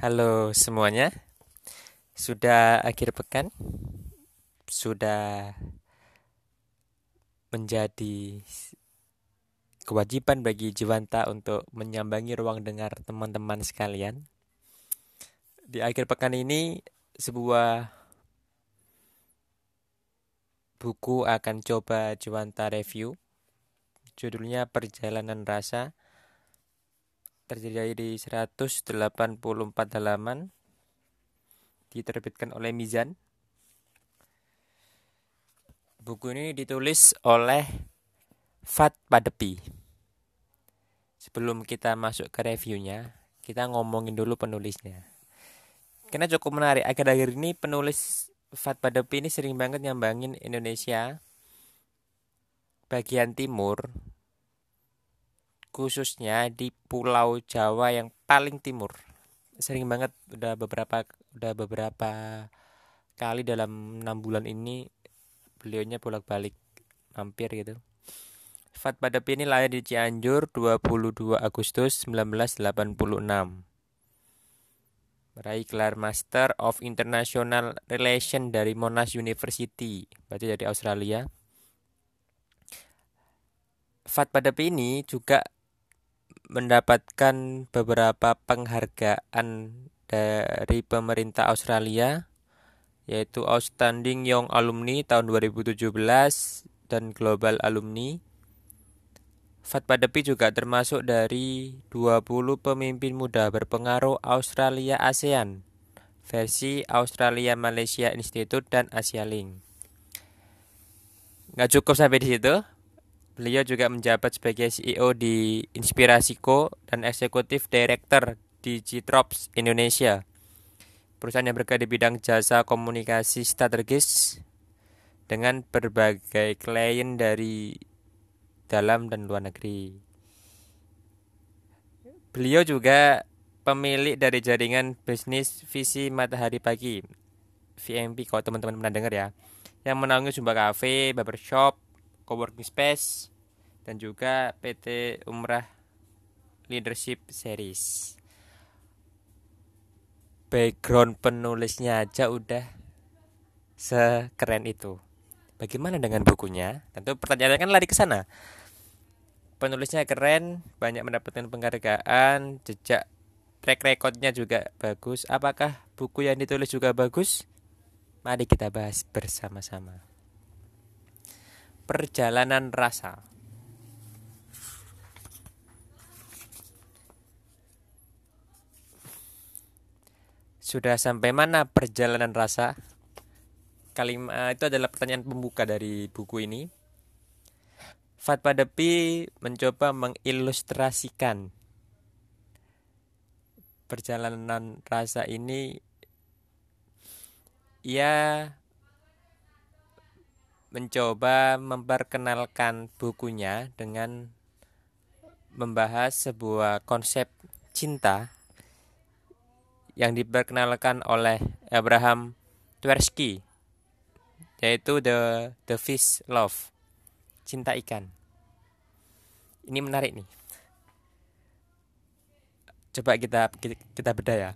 Halo semuanya, sudah akhir pekan, sudah menjadi kewajiban bagi Jiwanta untuk menyambangi ruang dengar teman-teman sekalian. Di akhir pekan ini, sebuah buku akan coba Jiwanta review. Judulnya Perjalanan Rasa terdiri dari 184 halaman diterbitkan oleh Mizan. Buku ini ditulis oleh Fat Padepi. Sebelum kita masuk ke reviewnya, kita ngomongin dulu penulisnya. Karena cukup menarik, akhir-akhir ini penulis Fat Padepi ini sering banget nyambangin Indonesia bagian timur khususnya di Pulau Jawa yang paling timur. Sering banget udah beberapa udah beberapa kali dalam enam bulan ini beliaunya bolak-balik mampir gitu. Fat Padapi ini lahir di Cianjur 22 Agustus 1986. Meraih gelar Master of International Relation dari Monash University, berarti dari Australia. Fat Padapi ini juga mendapatkan beberapa penghargaan dari pemerintah Australia yaitu Outstanding Young Alumni tahun 2017 dan Global Alumni. Fat Padepi juga termasuk dari 20 pemimpin muda berpengaruh Australia ASEAN versi Australia Malaysia Institute dan Asia Link. Nggak cukup sampai di situ, Beliau juga menjabat sebagai CEO di Inspirasiko dan Eksekutif Director di Citrops Indonesia. Perusahaan yang bergerak di bidang jasa komunikasi strategis dengan berbagai klien dari dalam dan luar negeri. Beliau juga pemilik dari jaringan bisnis Visi Matahari Pagi, VMP kalau teman-teman pernah dengar ya, yang menaungi jumlah kafe, barbershop, coworking space, dan juga PT Umrah Leadership Series. Background penulisnya aja udah sekeren itu. Bagaimana dengan bukunya? Tentu pertanyaannya kan lari ke sana. Penulisnya keren, banyak mendapatkan penghargaan, jejak track recordnya juga bagus. Apakah buku yang ditulis juga bagus? Mari kita bahas bersama-sama. Perjalanan rasa. Sudah sampai mana perjalanan rasa? Kalimat itu adalah pertanyaan pembuka dari buku ini. Fatwa Depi mencoba mengilustrasikan perjalanan rasa ini ia mencoba memperkenalkan bukunya dengan membahas sebuah konsep cinta yang diperkenalkan oleh Abraham Tversky yaitu the the fish love cinta ikan. Ini menarik nih. Coba kita kita beda ya.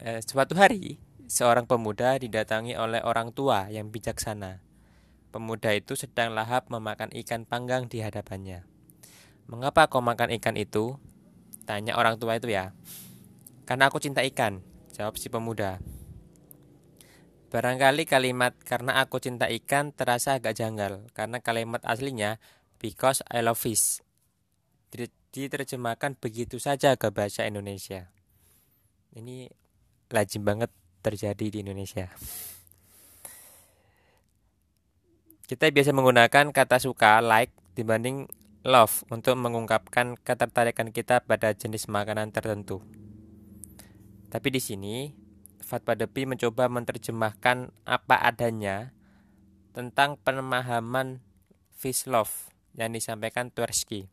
Eh, suatu hari seorang pemuda didatangi oleh orang tua yang bijaksana pemuda itu sedang lahap memakan ikan panggang di hadapannya mengapa kau makan ikan itu tanya orang tua itu ya karena aku cinta ikan Jawab si pemuda. Barangkali kalimat karena aku cinta ikan terasa agak janggal karena kalimat aslinya because I love fish. Diterjemahkan begitu saja ke bahasa Indonesia. Ini lazim banget terjadi di Indonesia. Kita biasa menggunakan kata suka like dibanding love untuk mengungkapkan ketertarikan kita pada jenis makanan tertentu. Tapi di sini Fatwa Depi mencoba menerjemahkan apa adanya tentang pemahaman fish love yang disampaikan Tversky.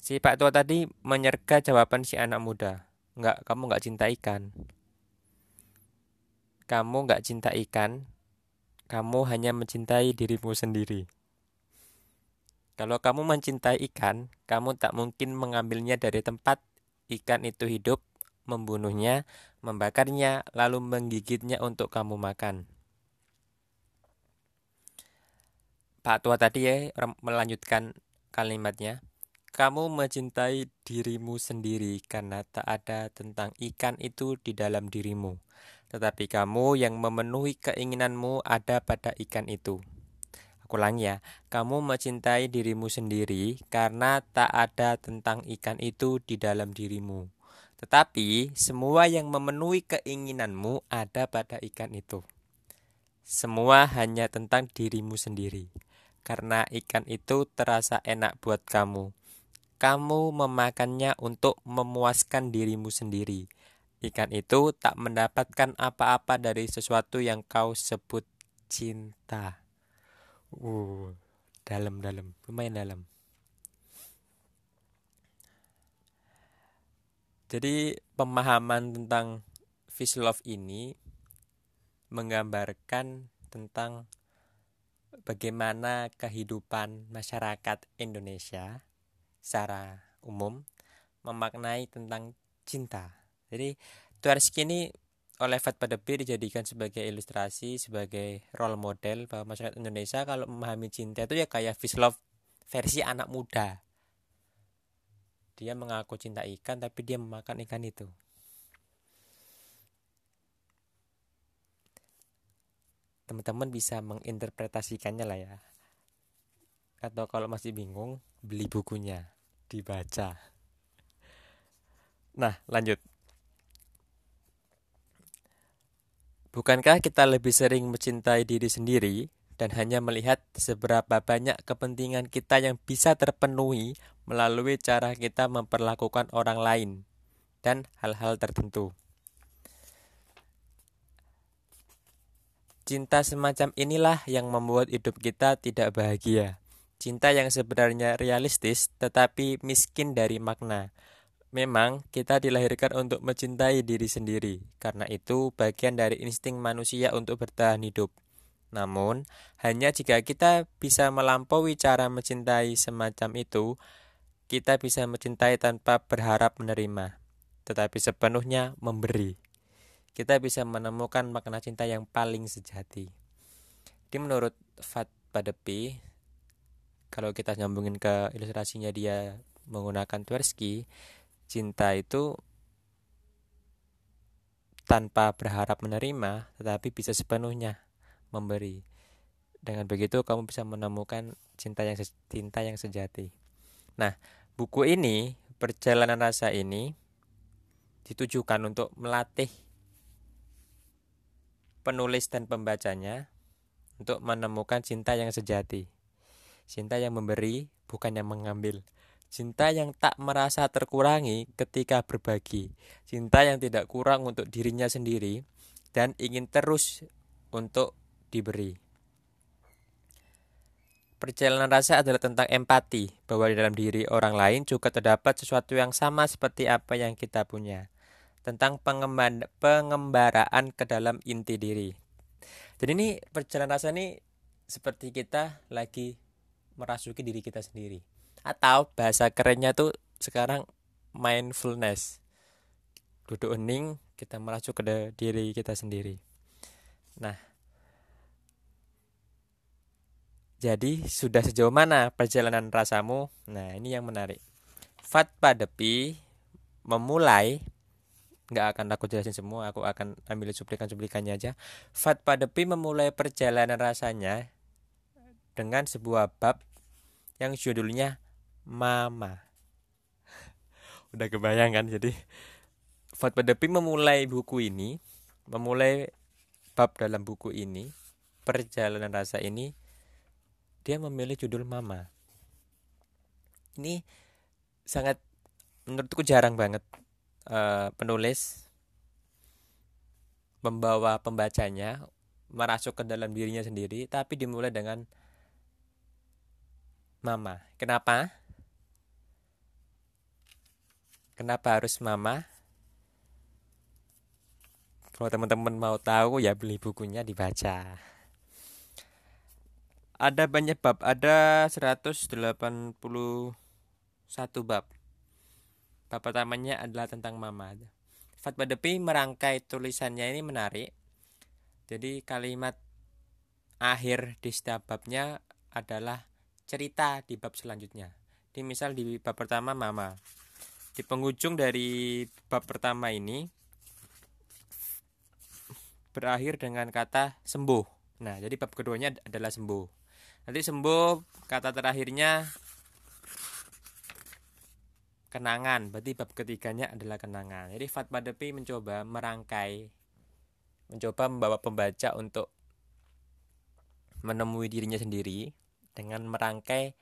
Si Pak Tua tadi menyerga jawaban si anak muda. Enggak, kamu enggak cinta ikan. Kamu enggak cinta ikan, kamu hanya mencintai dirimu sendiri. Kalau kamu mencintai ikan, kamu tak mungkin mengambilnya dari tempat ikan itu hidup membunuhnya, membakarnya, lalu menggigitnya untuk kamu makan. Pak tua tadi ya melanjutkan kalimatnya. Kamu mencintai dirimu sendiri karena tak ada tentang ikan itu di dalam dirimu. Tetapi kamu yang memenuhi keinginanmu ada pada ikan itu. Aku ulangi ya, kamu mencintai dirimu sendiri karena tak ada tentang ikan itu di dalam dirimu. Tetapi semua yang memenuhi keinginanmu ada pada ikan itu. Semua hanya tentang dirimu sendiri. Karena ikan itu terasa enak buat kamu kamu memakannya untuk memuaskan dirimu sendiri. Ikan itu tak mendapatkan apa-apa dari sesuatu yang kau sebut cinta. Uh, dalam-dalam, lumayan dalam. Jadi pemahaman tentang fish love ini menggambarkan tentang bagaimana kehidupan masyarakat Indonesia secara umum memaknai tentang cinta. Jadi Tversky ini oleh Fat Padepi dijadikan sebagai ilustrasi, sebagai role model bahwa masyarakat Indonesia kalau memahami cinta itu ya kayak fish love versi anak muda. Dia mengaku cinta ikan tapi dia memakan ikan itu. Teman-teman bisa menginterpretasikannya lah ya. Atau kalau masih bingung, beli bukunya dibaca. Nah, lanjut. Bukankah kita lebih sering mencintai diri sendiri dan hanya melihat seberapa banyak kepentingan kita yang bisa terpenuhi melalui cara kita memperlakukan orang lain dan hal-hal tertentu? Cinta semacam inilah yang membuat hidup kita tidak bahagia. Cinta yang sebenarnya realistis tetapi miskin dari makna. Memang kita dilahirkan untuk mencintai diri sendiri, karena itu bagian dari insting manusia untuk bertahan hidup. Namun, hanya jika kita bisa melampaui cara mencintai semacam itu, kita bisa mencintai tanpa berharap menerima, tetapi sepenuhnya memberi. Kita bisa menemukan makna cinta yang paling sejati. Di menurut Fat Padepi, kalau kita nyambungin ke ilustrasinya dia menggunakan Tversky cinta itu tanpa berharap menerima tetapi bisa sepenuhnya memberi. Dengan begitu kamu bisa menemukan cinta yang cinta yang sejati. Nah buku ini perjalanan rasa ini ditujukan untuk melatih penulis dan pembacanya untuk menemukan cinta yang sejati. Cinta yang memberi, bukan yang mengambil. Cinta yang tak merasa terkurangi ketika berbagi. Cinta yang tidak kurang untuk dirinya sendiri dan ingin terus untuk diberi. Perjalanan rasa adalah tentang empati, bahwa di dalam diri orang lain juga terdapat sesuatu yang sama seperti apa yang kita punya. Tentang pengembaraan ke dalam inti diri. Jadi ini perjalanan rasa ini seperti kita lagi merasuki diri kita sendiri atau bahasa kerennya tuh sekarang mindfulness. Duduk hening kita merasuk ke diri kita sendiri. Nah jadi sudah sejauh mana perjalanan rasamu? Nah ini yang menarik. Fat Padepi memulai nggak akan aku jelasin semua aku akan ambil cuplikan-cuplikannya aja. Fat Padepi memulai perjalanan rasanya dengan sebuah bab yang judulnya Mama. Udah kebayang kan? Jadi Fatma Depi memulai buku ini, memulai bab dalam buku ini, perjalanan rasa ini, dia memilih judul Mama. Ini sangat menurutku jarang banget uh, penulis membawa pembacanya merasuk ke dalam dirinya sendiri, tapi dimulai dengan mama. Kenapa? Kenapa harus mama? Kalau teman-teman mau tahu ya beli bukunya dibaca. Ada banyak bab, ada 181 bab. Bab pertamanya adalah tentang mama. Fatwa Depi merangkai tulisannya ini menarik. Jadi kalimat akhir di setiap babnya adalah cerita di bab selanjutnya. Di misal di bab pertama mama. Di penghujung dari bab pertama ini berakhir dengan kata sembuh. Nah, jadi bab keduanya adalah sembuh. Nanti sembuh kata terakhirnya kenangan. Berarti bab ketiganya adalah kenangan. Jadi Fatma Depi mencoba merangkai mencoba membawa pembaca untuk menemui dirinya sendiri dengan merangkai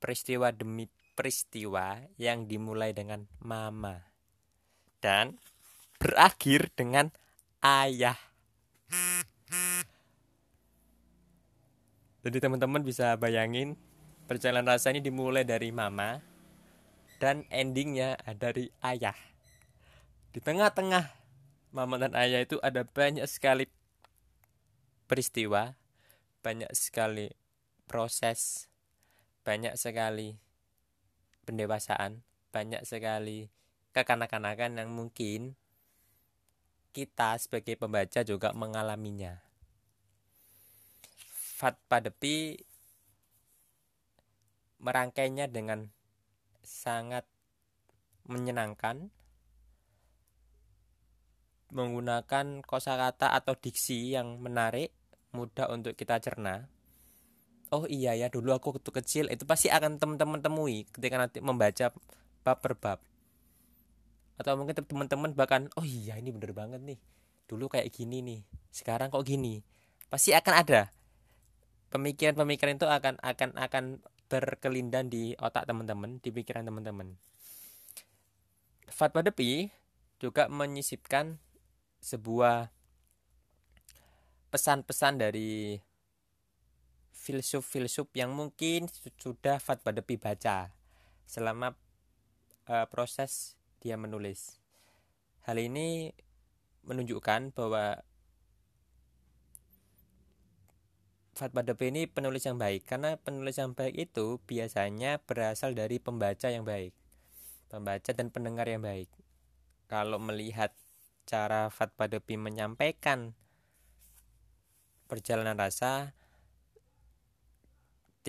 peristiwa demi peristiwa yang dimulai dengan mama dan berakhir dengan ayah. Jadi teman-teman bisa bayangin perjalanan rasa ini dimulai dari mama dan endingnya dari ayah. Di tengah-tengah mama dan ayah itu ada banyak sekali peristiwa, banyak sekali proses, banyak sekali pendewasaan, banyak sekali kekanak-kanakan yang mungkin kita sebagai pembaca juga mengalaminya. Fat Padepi merangkainya dengan sangat menyenangkan menggunakan kosakata atau diksi yang menarik, mudah untuk kita cerna. Oh iya ya, dulu aku waktu kecil itu pasti akan teman-teman temui ketika nanti membaca bab per bab. Atau mungkin teman-teman bahkan oh iya ini bener banget nih. Dulu kayak gini nih sekarang kok gini. Pasti akan ada. Pemikiran-pemikiran itu akan akan akan berkelindan di otak teman-teman di pikiran teman-teman. Fatwa Depi juga menyisipkan sebuah pesan-pesan dari filsuf-filsuf yang mungkin sudah Fatwa Depi baca selama uh, proses dia menulis. Hal ini menunjukkan bahwa Fatma Depi ini penulis yang baik karena penulis yang baik itu biasanya berasal dari pembaca yang baik. Pembaca dan pendengar yang baik. Kalau melihat cara Fatma Depi menyampaikan perjalanan rasa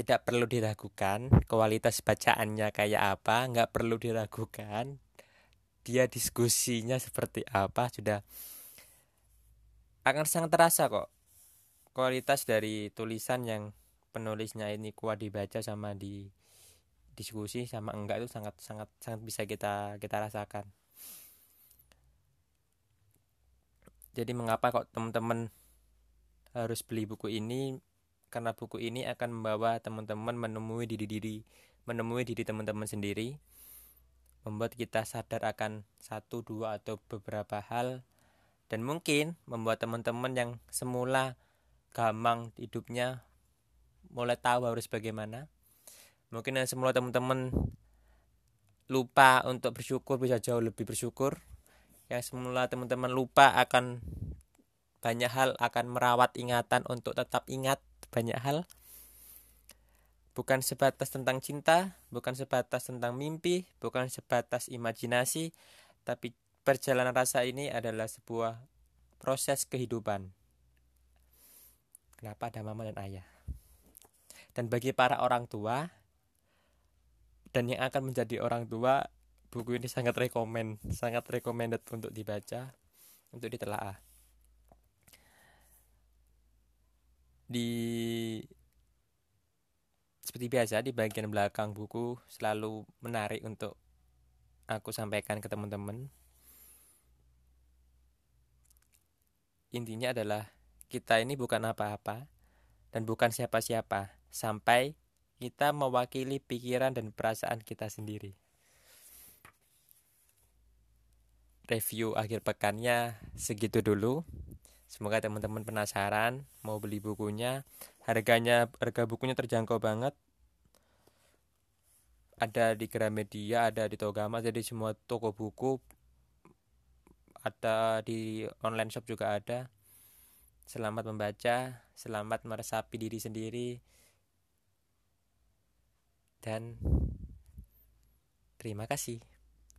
tidak perlu diragukan kualitas bacaannya kayak apa nggak perlu diragukan dia diskusinya seperti apa sudah akan sangat terasa kok kualitas dari tulisan yang penulisnya ini kuat dibaca sama di diskusi sama enggak itu sangat sangat sangat bisa kita kita rasakan. Jadi mengapa kok teman-teman harus beli buku ini karena buku ini akan membawa teman-teman menemui diri diri menemui diri teman-teman sendiri membuat kita sadar akan satu, dua, atau beberapa hal dan mungkin membuat teman-teman yang semula gampang hidupnya mulai tahu harus bagaimana. Mungkin yang semula teman-teman lupa untuk bersyukur bisa jauh lebih bersyukur. Yang semula teman-teman lupa akan banyak hal akan merawat ingatan untuk tetap ingat banyak hal bukan sebatas tentang cinta, bukan sebatas tentang mimpi, bukan sebatas imajinasi, tapi perjalanan rasa ini adalah sebuah proses kehidupan. Kenapa ada mama dan ayah? Dan bagi para orang tua dan yang akan menjadi orang tua, buku ini sangat rekomend, sangat recommended untuk dibaca, untuk ditelaah. Di seperti biasa di bagian belakang buku selalu menarik untuk aku sampaikan ke teman-teman. Intinya adalah kita ini bukan apa-apa dan bukan siapa-siapa sampai kita mewakili pikiran dan perasaan kita sendiri. Review akhir pekannya segitu dulu. Semoga teman-teman penasaran mau beli bukunya. Harganya harga bukunya terjangkau banget. Ada di Gramedia ada di Togama jadi semua toko buku ada di online shop juga ada. Selamat membaca selamat meresapi diri sendiri dan terima kasih